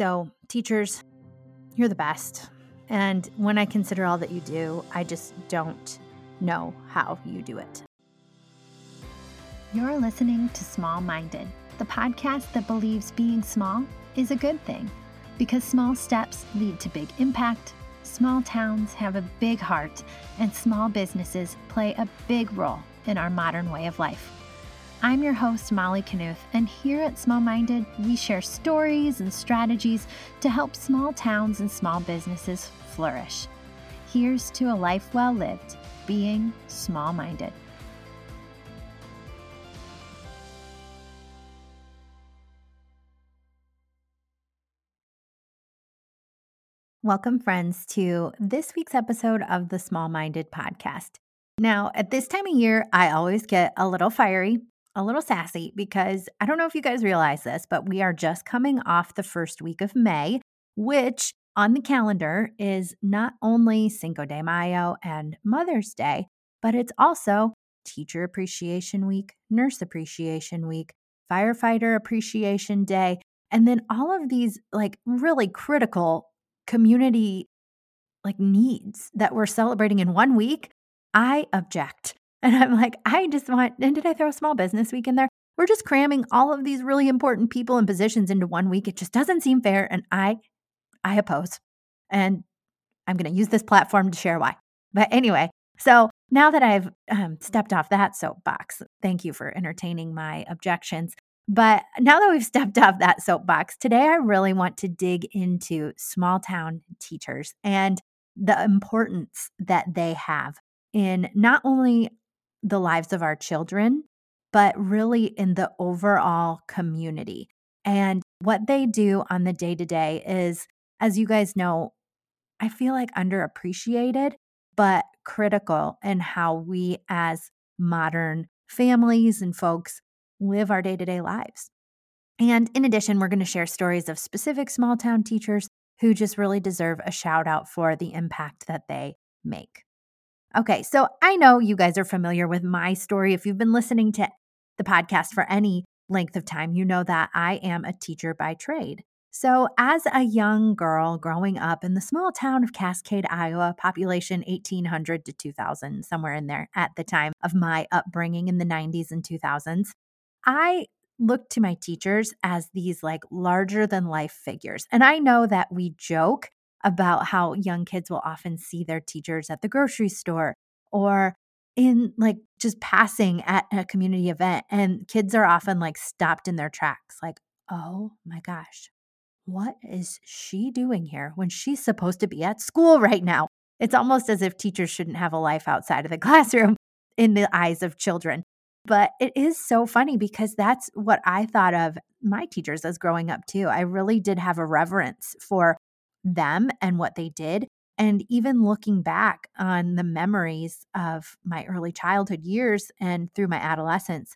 So, teachers, you're the best. And when I consider all that you do, I just don't know how you do it. You're listening to Small Minded, the podcast that believes being small is a good thing because small steps lead to big impact, small towns have a big heart, and small businesses play a big role in our modern way of life. I'm your host, Molly Knuth, and here at Small Minded, we share stories and strategies to help small towns and small businesses flourish. Here's to a life well lived, being small minded. Welcome, friends, to this week's episode of the Small Minded Podcast. Now, at this time of year, I always get a little fiery a little sassy because I don't know if you guys realize this, but we are just coming off the first week of May, which on the calendar is not only Cinco de Mayo and Mother's Day, but it's also Teacher Appreciation Week, Nurse Appreciation Week, Firefighter Appreciation Day, and then all of these like really critical community like needs that we're celebrating in one week. I object. And I'm like, I just want, and did I throw a small business week in there? We're just cramming all of these really important people and positions into one week. It just doesn't seem fair. And I, I oppose. And I'm going to use this platform to share why. But anyway, so now that I've um, stepped off that soapbox, thank you for entertaining my objections. But now that we've stepped off that soapbox, today I really want to dig into small town teachers and the importance that they have in not only the lives of our children, but really in the overall community. And what they do on the day to day is, as you guys know, I feel like underappreciated, but critical in how we as modern families and folks live our day to day lives. And in addition, we're going to share stories of specific small town teachers who just really deserve a shout out for the impact that they make. Okay, so I know you guys are familiar with my story. If you've been listening to the podcast for any length of time, you know that I am a teacher by trade. So, as a young girl growing up in the small town of Cascade, Iowa, population 1800 to 2000, somewhere in there at the time of my upbringing in the 90s and 2000s, I looked to my teachers as these like larger than life figures. And I know that we joke about how young kids will often see their teachers at the grocery store or in like just passing at a community event and kids are often like stopped in their tracks like oh my gosh what is she doing here when she's supposed to be at school right now it's almost as if teachers shouldn't have a life outside of the classroom in the eyes of children but it is so funny because that's what I thought of my teachers as growing up too. I really did have a reverence for them and what they did. And even looking back on the memories of my early childhood years and through my adolescence,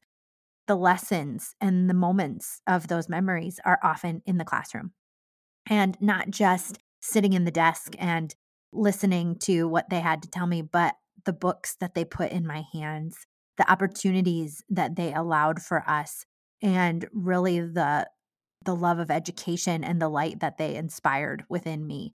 the lessons and the moments of those memories are often in the classroom and not just sitting in the desk and listening to what they had to tell me, but the books that they put in my hands, the opportunities that they allowed for us, and really the the love of education and the light that they inspired within me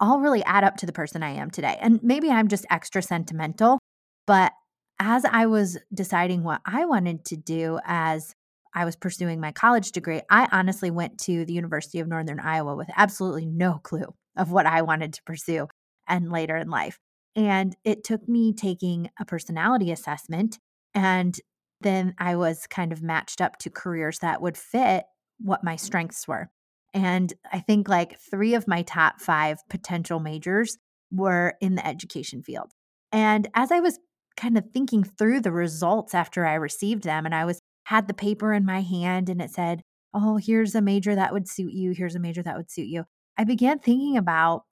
all really add up to the person I am today. And maybe I'm just extra sentimental, but as I was deciding what I wanted to do as I was pursuing my college degree, I honestly went to the University of Northern Iowa with absolutely no clue of what I wanted to pursue and later in life. And it took me taking a personality assessment and then I was kind of matched up to careers that would fit what my strengths were. And I think like three of my top five potential majors were in the education field. And as I was kind of thinking through the results after I received them, and I was had the paper in my hand and it said, Oh, here's a major that would suit you. Here's a major that would suit you. I began thinking about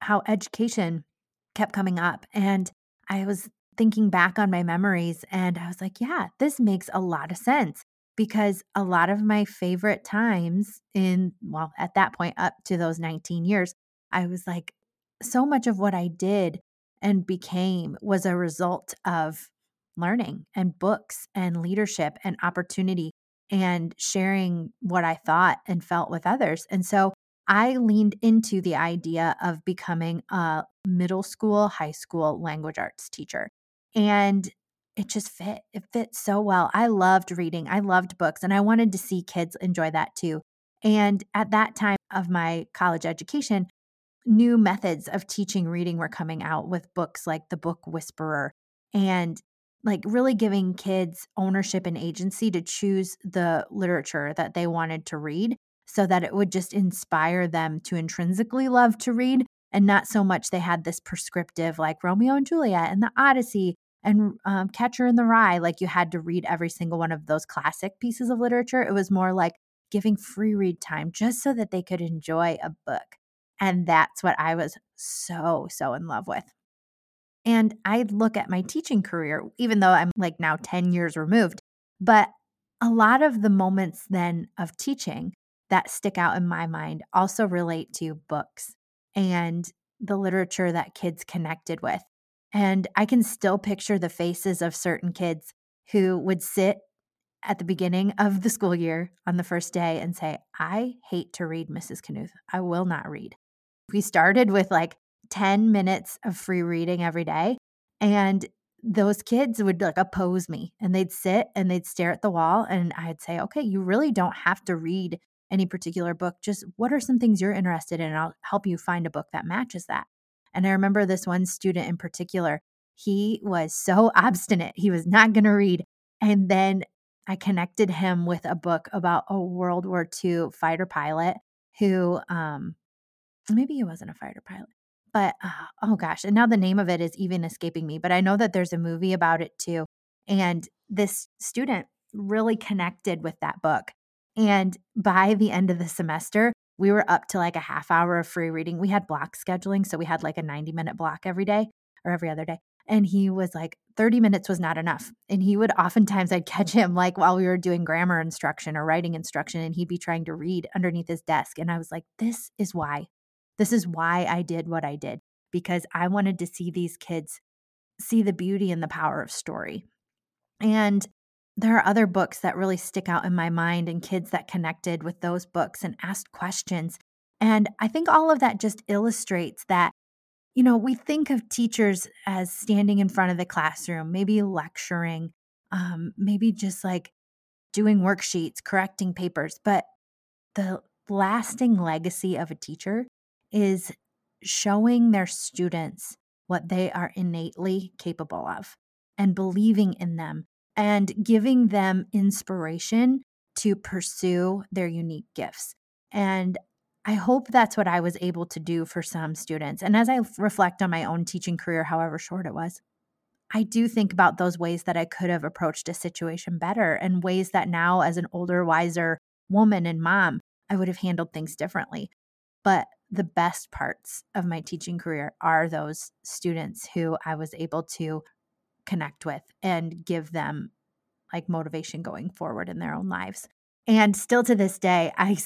how education kept coming up. And I was thinking back on my memories and I was like, yeah, this makes a lot of sense because a lot of my favorite times in, well, at that point, up to those 19 years, I was like, so much of what I did and became was a result of learning and books and leadership and opportunity and sharing what I thought and felt with others. And so I leaned into the idea of becoming a middle school, high school language arts teacher. And it just fit. It fit so well. I loved reading, I loved books, and I wanted to see kids enjoy that too. And at that time of my college education, new methods of teaching reading were coming out with books like The Book Whisperer and like really giving kids ownership and agency to choose the literature that they wanted to read so that it would just inspire them to intrinsically love to read and not so much they had this prescriptive like Romeo and Juliet and the Odyssey and um, Catcher in the Rye, like you had to read every single one of those classic pieces of literature. It was more like giving free read time just so that they could enjoy a book. And that's what I was so, so in love with. And I look at my teaching career, even though I'm like now 10 years removed, but a lot of the moments then of teaching that stick out in my mind also relate to books and the literature that kids connected with. And I can still picture the faces of certain kids who would sit at the beginning of the school year on the first day and say, I hate to read Mrs. Knuth. I will not read. We started with like 10 minutes of free reading every day. And those kids would like oppose me and they'd sit and they'd stare at the wall. And I'd say, okay, you really don't have to read any particular book. Just what are some things you're interested in? And I'll help you find a book that matches that. And I remember this one student in particular, he was so obstinate. He was not going to read. And then I connected him with a book about a World War II fighter pilot who, um, maybe he wasn't a fighter pilot, but uh, oh gosh. And now the name of it is even escaping me, but I know that there's a movie about it too. And this student really connected with that book. And by the end of the semester, we were up to like a half hour of free reading. We had block scheduling. So we had like a 90 minute block every day or every other day. And he was like, 30 minutes was not enough. And he would oftentimes, I'd catch him like while we were doing grammar instruction or writing instruction, and he'd be trying to read underneath his desk. And I was like, this is why. This is why I did what I did, because I wanted to see these kids see the beauty and the power of story. And there are other books that really stick out in my mind and kids that connected with those books and asked questions. And I think all of that just illustrates that, you know, we think of teachers as standing in front of the classroom, maybe lecturing, um, maybe just like doing worksheets, correcting papers. But the lasting legacy of a teacher is showing their students what they are innately capable of and believing in them and giving them inspiration to pursue their unique gifts. And I hope that's what I was able to do for some students. And as I reflect on my own teaching career, however short it was, I do think about those ways that I could have approached a situation better and ways that now, as an older, wiser woman and mom, I would have handled things differently. But the best parts of my teaching career are those students who I was able to connect with and give them like motivation going forward in their own lives. And still to this day, I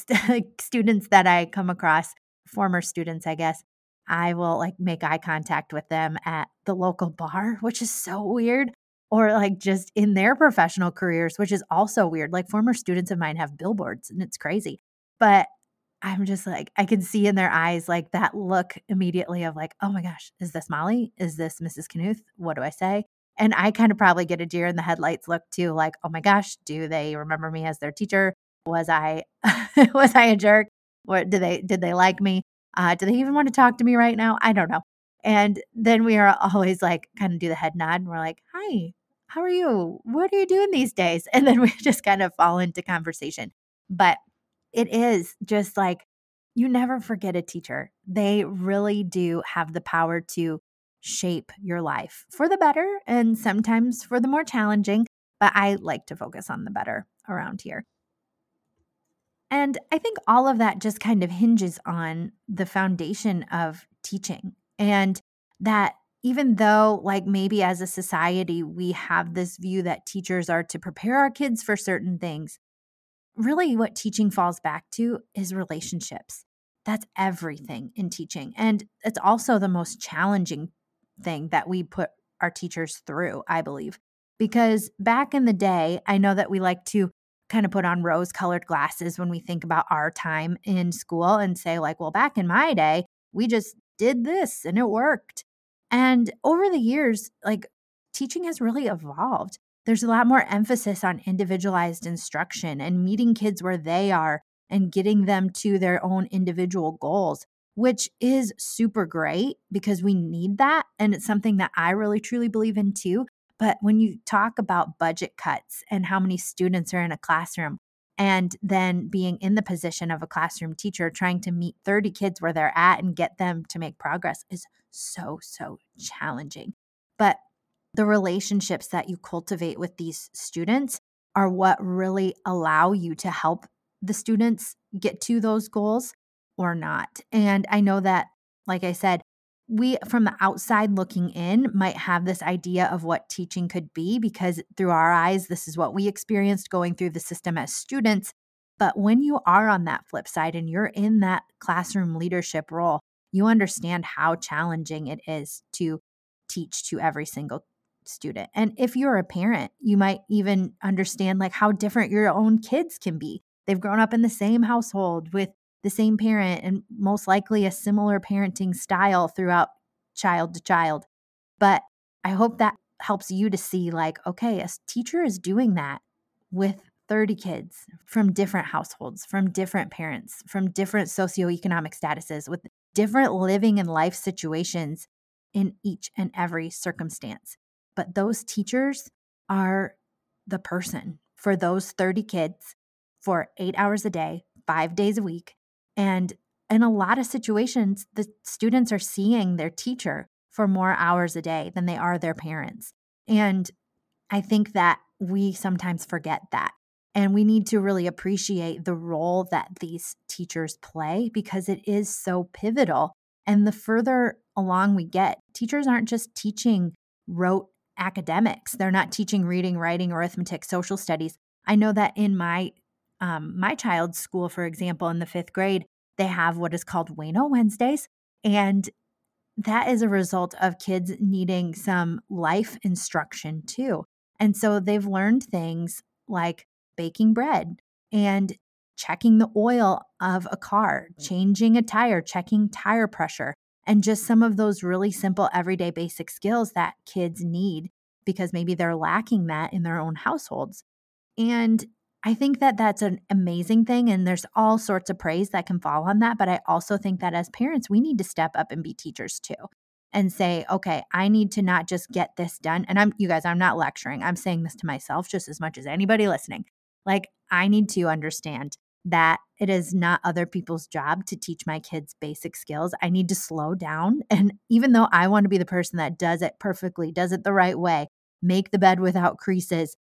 students that I come across, former students, I guess, I will like make eye contact with them at the local bar, which is so weird, or like just in their professional careers, which is also weird. Like former students of mine have billboards and it's crazy. But I'm just like, I can see in their eyes like that look immediately of like, oh my gosh, is this Molly? Is this Mrs. Knuth? What do I say? And I kind of probably get a deer in the headlights look too, like, oh my gosh, do they remember me as their teacher? Was I was I a jerk? Or did they did they like me? Uh, do they even want to talk to me right now? I don't know. And then we are always like kind of do the head nod and we're like, hi, how are you? What are you doing these days? And then we just kind of fall into conversation. But it is just like you never forget a teacher. They really do have the power to shape your life for the better and sometimes for the more challenging, but I like to focus on the better around here. And I think all of that just kind of hinges on the foundation of teaching. And that even though, like, maybe as a society, we have this view that teachers are to prepare our kids for certain things, really what teaching falls back to is relationships. That's everything in teaching. And it's also the most challenging thing that we put our teachers through, I believe. Because back in the day, I know that we like to kind of put on rose colored glasses when we think about our time in school and say, like, well, back in my day, we just did this and it worked. And over the years, like teaching has really evolved. There's a lot more emphasis on individualized instruction and meeting kids where they are and getting them to their own individual goals, which is super great because we need that. And it's something that I really truly believe in too. But when you talk about budget cuts and how many students are in a classroom, and then being in the position of a classroom teacher, trying to meet 30 kids where they're at and get them to make progress is so, so challenging. But the relationships that you cultivate with these students are what really allow you to help the students get to those goals or not. And I know that, like I said, we from the outside looking in might have this idea of what teaching could be because through our eyes this is what we experienced going through the system as students but when you are on that flip side and you're in that classroom leadership role you understand how challenging it is to teach to every single student and if you're a parent you might even understand like how different your own kids can be they've grown up in the same household with the same parent and most likely a similar parenting style throughout child to child. But I hope that helps you to see like, okay, a teacher is doing that with 30 kids from different households, from different parents, from different socioeconomic statuses, with different living and life situations in each and every circumstance. But those teachers are the person for those 30 kids for eight hours a day, five days a week, and in a lot of situations, the students are seeing their teacher for more hours a day than they are their parents. And I think that we sometimes forget that. And we need to really appreciate the role that these teachers play because it is so pivotal. And the further along we get, teachers aren't just teaching rote academics, they're not teaching reading, writing, arithmetic, social studies. I know that in my um, my child's school, for example, in the fifth grade, they have what is called Wayno Wednesdays. And that is a result of kids needing some life instruction too. And so they've learned things like baking bread and checking the oil of a car, mm. changing a tire, checking tire pressure, and just some of those really simple everyday basic skills that kids need because maybe they're lacking that in their own households. And I think that that's an amazing thing. And there's all sorts of praise that can fall on that. But I also think that as parents, we need to step up and be teachers too and say, okay, I need to not just get this done. And I'm, you guys, I'm not lecturing. I'm saying this to myself just as much as anybody listening. Like, I need to understand that it is not other people's job to teach my kids basic skills. I need to slow down. And even though I want to be the person that does it perfectly, does it the right way, make the bed without creases,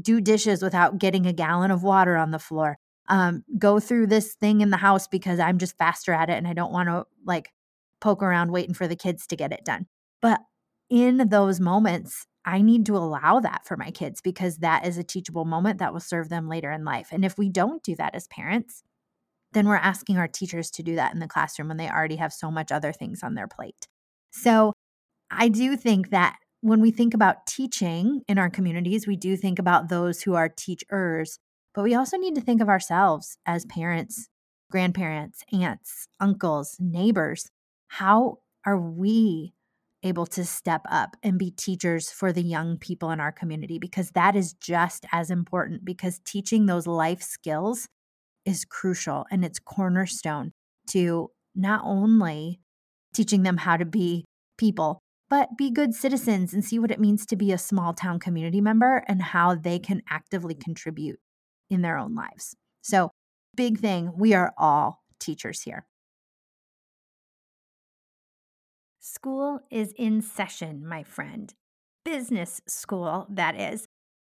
do dishes without getting a gallon of water on the floor. Um, go through this thing in the house because I'm just faster at it and I don't want to like poke around waiting for the kids to get it done. But in those moments, I need to allow that for my kids because that is a teachable moment that will serve them later in life. And if we don't do that as parents, then we're asking our teachers to do that in the classroom when they already have so much other things on their plate. So I do think that when we think about teaching in our communities, we do think about those who are teachers, but we also need to think of ourselves as parents, grandparents, aunts, uncles, neighbors. How are we able to step up and be teachers for the young people in our community? Because that is just as important, because teaching those life skills is crucial and it's cornerstone to not only teaching them how to be people, but be good citizens and see what it means to be a small town community member and how they can actively contribute in their own lives. So, big thing, we are all teachers here. School is in session, my friend. Business school, that is.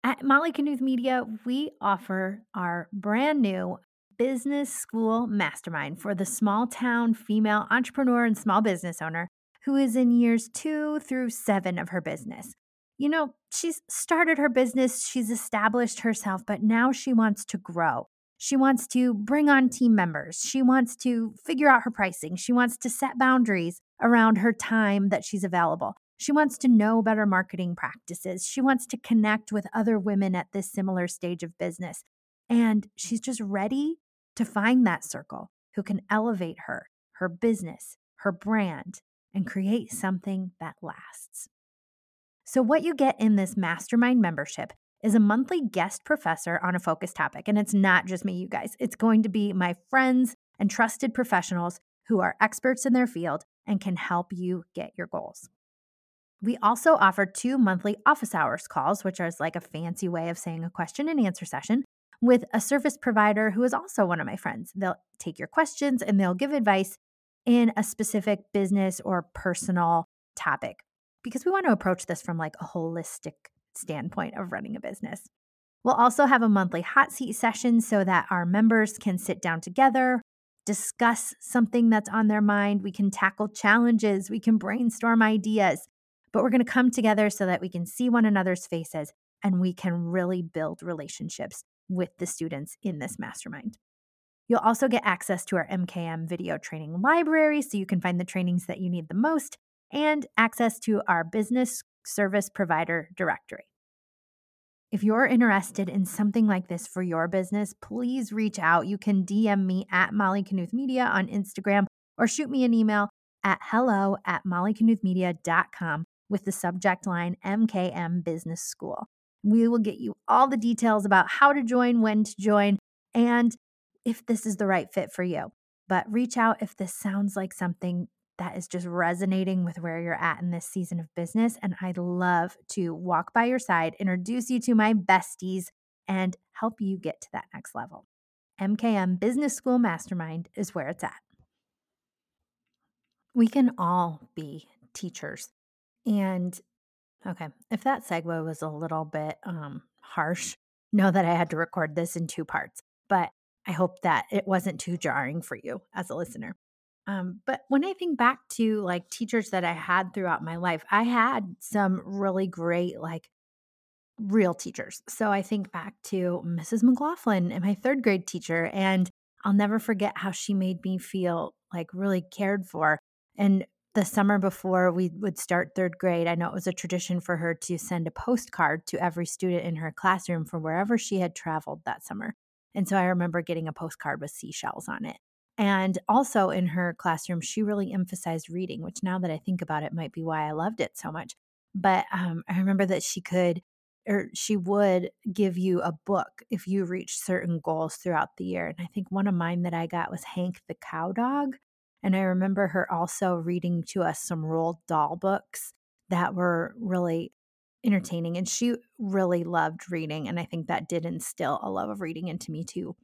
At Molly Knuth Media, we offer our brand new business school mastermind for the small town female entrepreneur and small business owner who is in years two through seven of her business. You know, she's started her business, she's established herself, but now she wants to grow. She wants to bring on team members. She wants to figure out her pricing. She wants to set boundaries around her time that she's available. She wants to know better marketing practices. She wants to connect with other women at this similar stage of business. And she's just ready to find that circle who can elevate her, her business, her brand, and create something that lasts. So, what you get in this mastermind membership is a monthly guest professor on a focus topic. And it's not just me, you guys, it's going to be my friends and trusted professionals who are experts in their field and can help you get your goals. We also offer two monthly office hours calls, which is like a fancy way of saying a question and answer session with a service provider who is also one of my friends. They'll take your questions and they'll give advice in a specific business or personal topic because we want to approach this from like a holistic standpoint of running a business. We'll also have a monthly hot seat session so that our members can sit down together, discuss something that's on their mind. We can tackle challenges, we can brainstorm ideas, but we're going to come together so that we can see one another's faces and we can really build relationships with the students in this mastermind. You'll also get access to our MKM video training library so you can find the trainings that you need the most and access to our business service provider directory. If you're interested in something like this for your business, please reach out. You can DM me at Molly Knuth Media on Instagram or shoot me an email at hello at mollyknuthmedia.com with the subject line MKM Business School. We will get you all the details about how to join, when to join, and if this is the right fit for you. But reach out if this sounds like something that is just resonating with where you're at in this season of business. And I'd love to walk by your side, introduce you to my besties, and help you get to that next level. MKM Business School Mastermind is where it's at. We can all be teachers. And Okay. If that segue was a little bit um, harsh, know that I had to record this in two parts, but I hope that it wasn't too jarring for you as a listener. Um, but when I think back to like teachers that I had throughout my life, I had some really great, like, real teachers. So I think back to Mrs. McLaughlin and my third grade teacher, and I'll never forget how she made me feel like really cared for. And the summer before we would start third grade, I know it was a tradition for her to send a postcard to every student in her classroom from wherever she had traveled that summer. And so I remember getting a postcard with seashells on it. And also in her classroom, she really emphasized reading, which now that I think about it might be why I loved it so much. But um, I remember that she could or she would give you a book if you reached certain goals throughout the year. And I think one of mine that I got was Hank the Cow Dog. And I remember her also reading to us some Roald Dahl books that were really entertaining. And she really loved reading. And I think that did instill a love of reading into me too.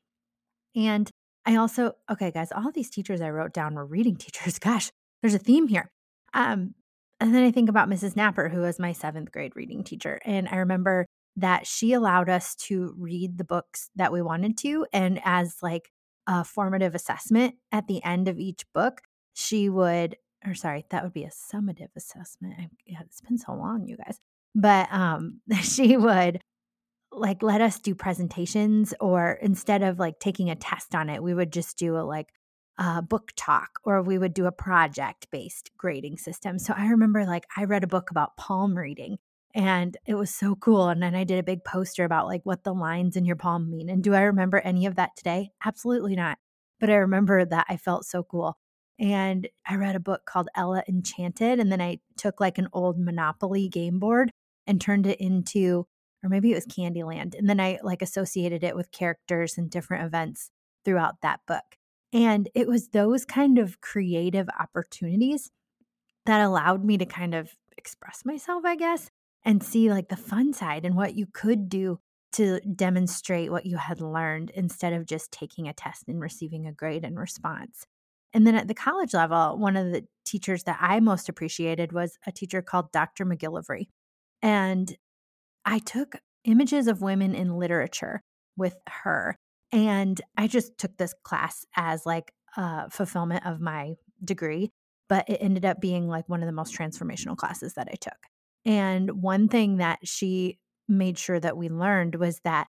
And I also, okay, guys, all these teachers I wrote down were reading teachers. Gosh, there's a theme here. Um, and then I think about Mrs. Napper, who was my seventh grade reading teacher. And I remember that she allowed us to read the books that we wanted to. And as like a formative assessment at the end of each book, she would, or sorry, that would be a summative assessment. I, yeah, it's been so long, you guys. But um, she would like let us do presentations, or instead of like taking a test on it, we would just do a like a book talk, or we would do a project based grading system. So I remember like I read a book about palm reading and it was so cool and then i did a big poster about like what the lines in your palm mean and do i remember any of that today absolutely not but i remember that i felt so cool and i read a book called ella enchanted and then i took like an old monopoly game board and turned it into or maybe it was candyland and then i like associated it with characters and different events throughout that book and it was those kind of creative opportunities that allowed me to kind of express myself i guess and see like the fun side and what you could do to demonstrate what you had learned instead of just taking a test and receiving a grade and response. And then at the college level, one of the teachers that I most appreciated was a teacher called Dr. McGillivray. And I took images of women in literature with her. And I just took this class as like a fulfillment of my degree, but it ended up being like one of the most transformational classes that I took. And one thing that she made sure that we learned was that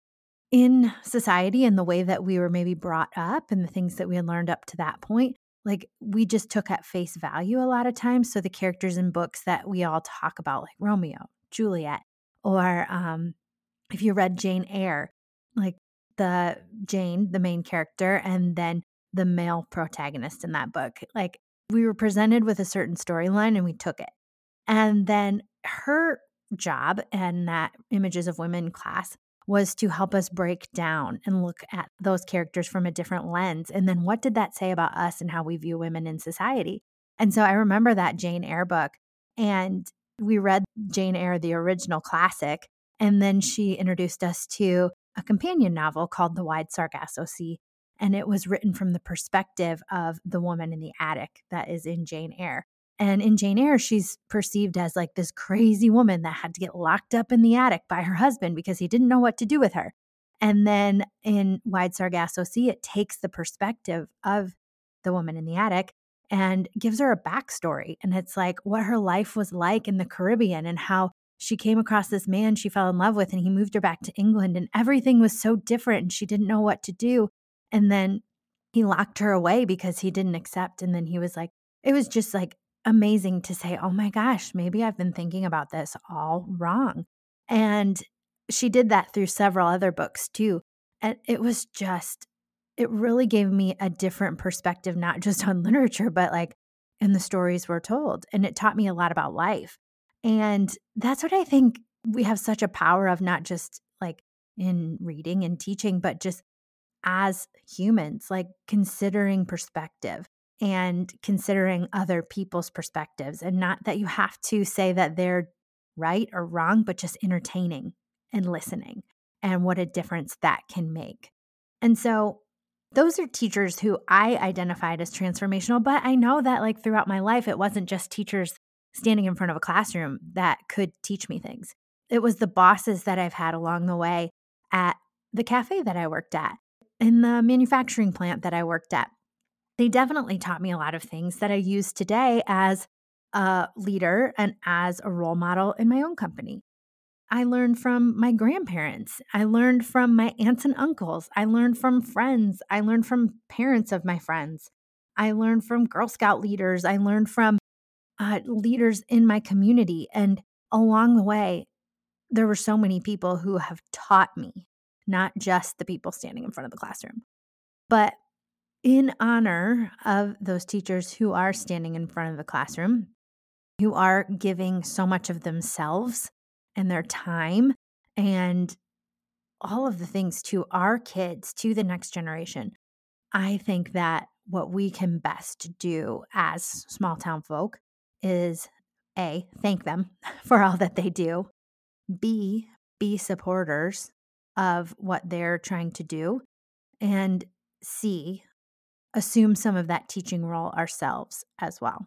in society and the way that we were maybe brought up and the things that we had learned up to that point, like we just took at face value a lot of times. So the characters in books that we all talk about, like Romeo, Juliet, or um, if you read Jane Eyre, like the Jane, the main character, and then the male protagonist in that book. Like we were presented with a certain storyline and we took it. And then her job and that Images of Women class was to help us break down and look at those characters from a different lens. And then what did that say about us and how we view women in society? And so I remember that Jane Eyre book. And we read Jane Eyre, the original classic. And then she introduced us to a companion novel called The Wide Sargasso Sea. And it was written from the perspective of the woman in the attic that is in Jane Eyre. And in Jane Eyre, she's perceived as like this crazy woman that had to get locked up in the attic by her husband because he didn't know what to do with her. And then in Wide Sargasso Sea, it takes the perspective of the woman in the attic and gives her a backstory. And it's like what her life was like in the Caribbean and how she came across this man she fell in love with and he moved her back to England and everything was so different and she didn't know what to do. And then he locked her away because he didn't accept. And then he was like, it was just like amazing to say, oh my gosh, maybe I've been thinking about this all wrong. And she did that through several other books too. And it was just it really gave me a different perspective, not just on literature, but like in the stories we're told. And it taught me a lot about life. And that's what I think we have such a power of, not just like in reading and teaching, but just as humans, like considering perspective and considering other people's perspectives. And not that you have to say that they're right or wrong, but just entertaining and listening and what a difference that can make. And so those are teachers who I identified as transformational, but I know that like throughout my life, it wasn't just teachers standing in front of a classroom that could teach me things. It was the bosses that I've had along the way at the cafe that I worked at, in the manufacturing plant that I worked at. They definitely taught me a lot of things that I use today as a leader and as a role model in my own company. I learned from my grandparents. I learned from my aunts and uncles. I learned from friends. I learned from parents of my friends. I learned from Girl Scout leaders. I learned from uh, leaders in my community. And along the way, there were so many people who have taught me, not just the people standing in front of the classroom. But in honor of those teachers who are standing in front of the classroom, who are giving so much of themselves and their time and all of the things to our kids, to the next generation. I think that what we can best do as small town folk is A, thank them for all that they do, B, be supporters of what they're trying to do, and C, assume some of that teaching role ourselves as well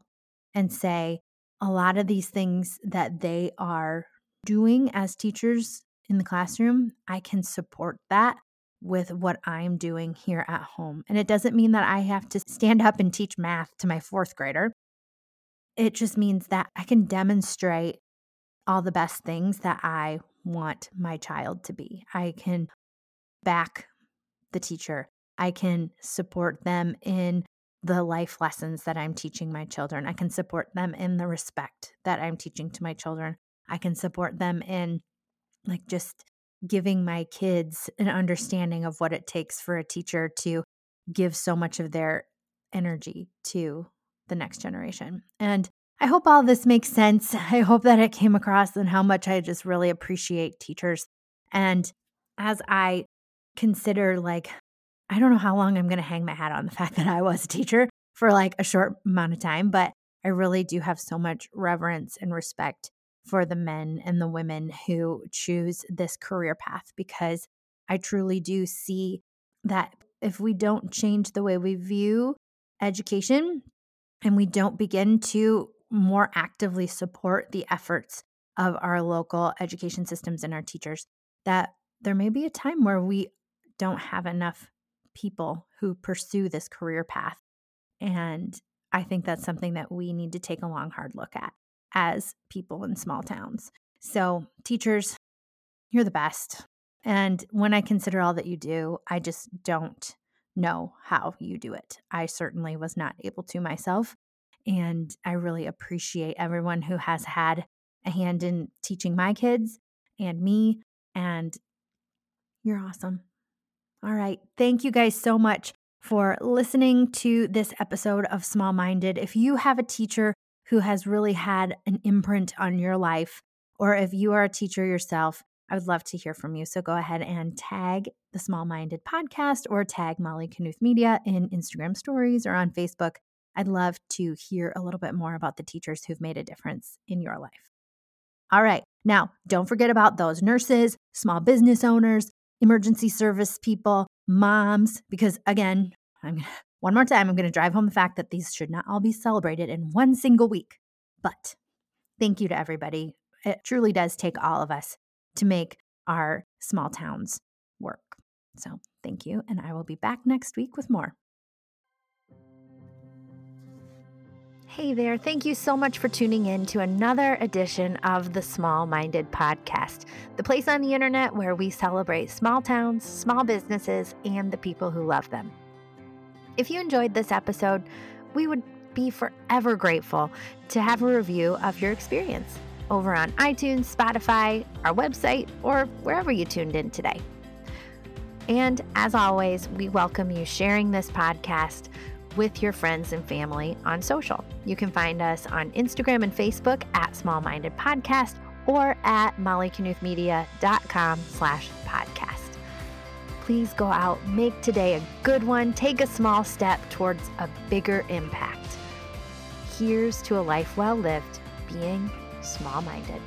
and say a lot of these things that they are doing as teachers in the classroom, I can support that with what I'm doing here at home. And it doesn't mean that I have to stand up and teach math to my fourth grader. It just means that I can demonstrate all the best things that I want my child to be. I can back the teacher. I can support them in the life lessons that I'm teaching my children. I can support them in the respect that I'm teaching to my children. I can support them in like just giving my kids an understanding of what it takes for a teacher to give so much of their energy to the next generation. And I hope all this makes sense. I hope that it came across and how much I just really appreciate teachers. And as I consider, like, I don't know how long I'm going to hang my hat on the fact that I was a teacher for like a short amount of time, but I really do have so much reverence and respect for the men and the women who choose this career path because I truly do see that if we don't change the way we view education and we don't begin to more actively support the efforts of our local education systems and our teachers, that there may be a time where we don't have enough people who pursue this career path. And I think that's something that we need to take a long, hard look at as people in small towns. So, teachers, you're the best. And when I consider all that you do, I just don't know how you do it. I certainly was not able to myself. And I really appreciate everyone who has had a hand in teaching my kids and me. And you're awesome. All right. Thank you guys so much for listening to this episode of Small Minded. If you have a teacher who has really had an imprint on your life, or if you are a teacher yourself, I would love to hear from you. So go ahead and tag the Small Minded podcast or tag Molly Knuth Media in Instagram stories or on Facebook. I'd love to hear a little bit more about the teachers who've made a difference in your life. All right. Now, don't forget about those nurses, small business owners, emergency service people, moms, because again, I'm one more time, I'm going to drive home the fact that these should not all be celebrated in one single week. But thank you to everybody. It truly does take all of us to make our small towns work. So thank you. And I will be back next week with more. Hey there. Thank you so much for tuning in to another edition of the Small Minded Podcast, the place on the internet where we celebrate small towns, small businesses, and the people who love them. If you enjoyed this episode, we would be forever grateful to have a review of your experience over on iTunes, Spotify, our website, or wherever you tuned in today. And as always, we welcome you sharing this podcast with your friends and family on social. You can find us on Instagram and Facebook at Small Minded Podcast or at mollyknuthmedia.com slash podcast. Please go out, make today a good one, take a small step towards a bigger impact. Here's to a life well lived, being small minded.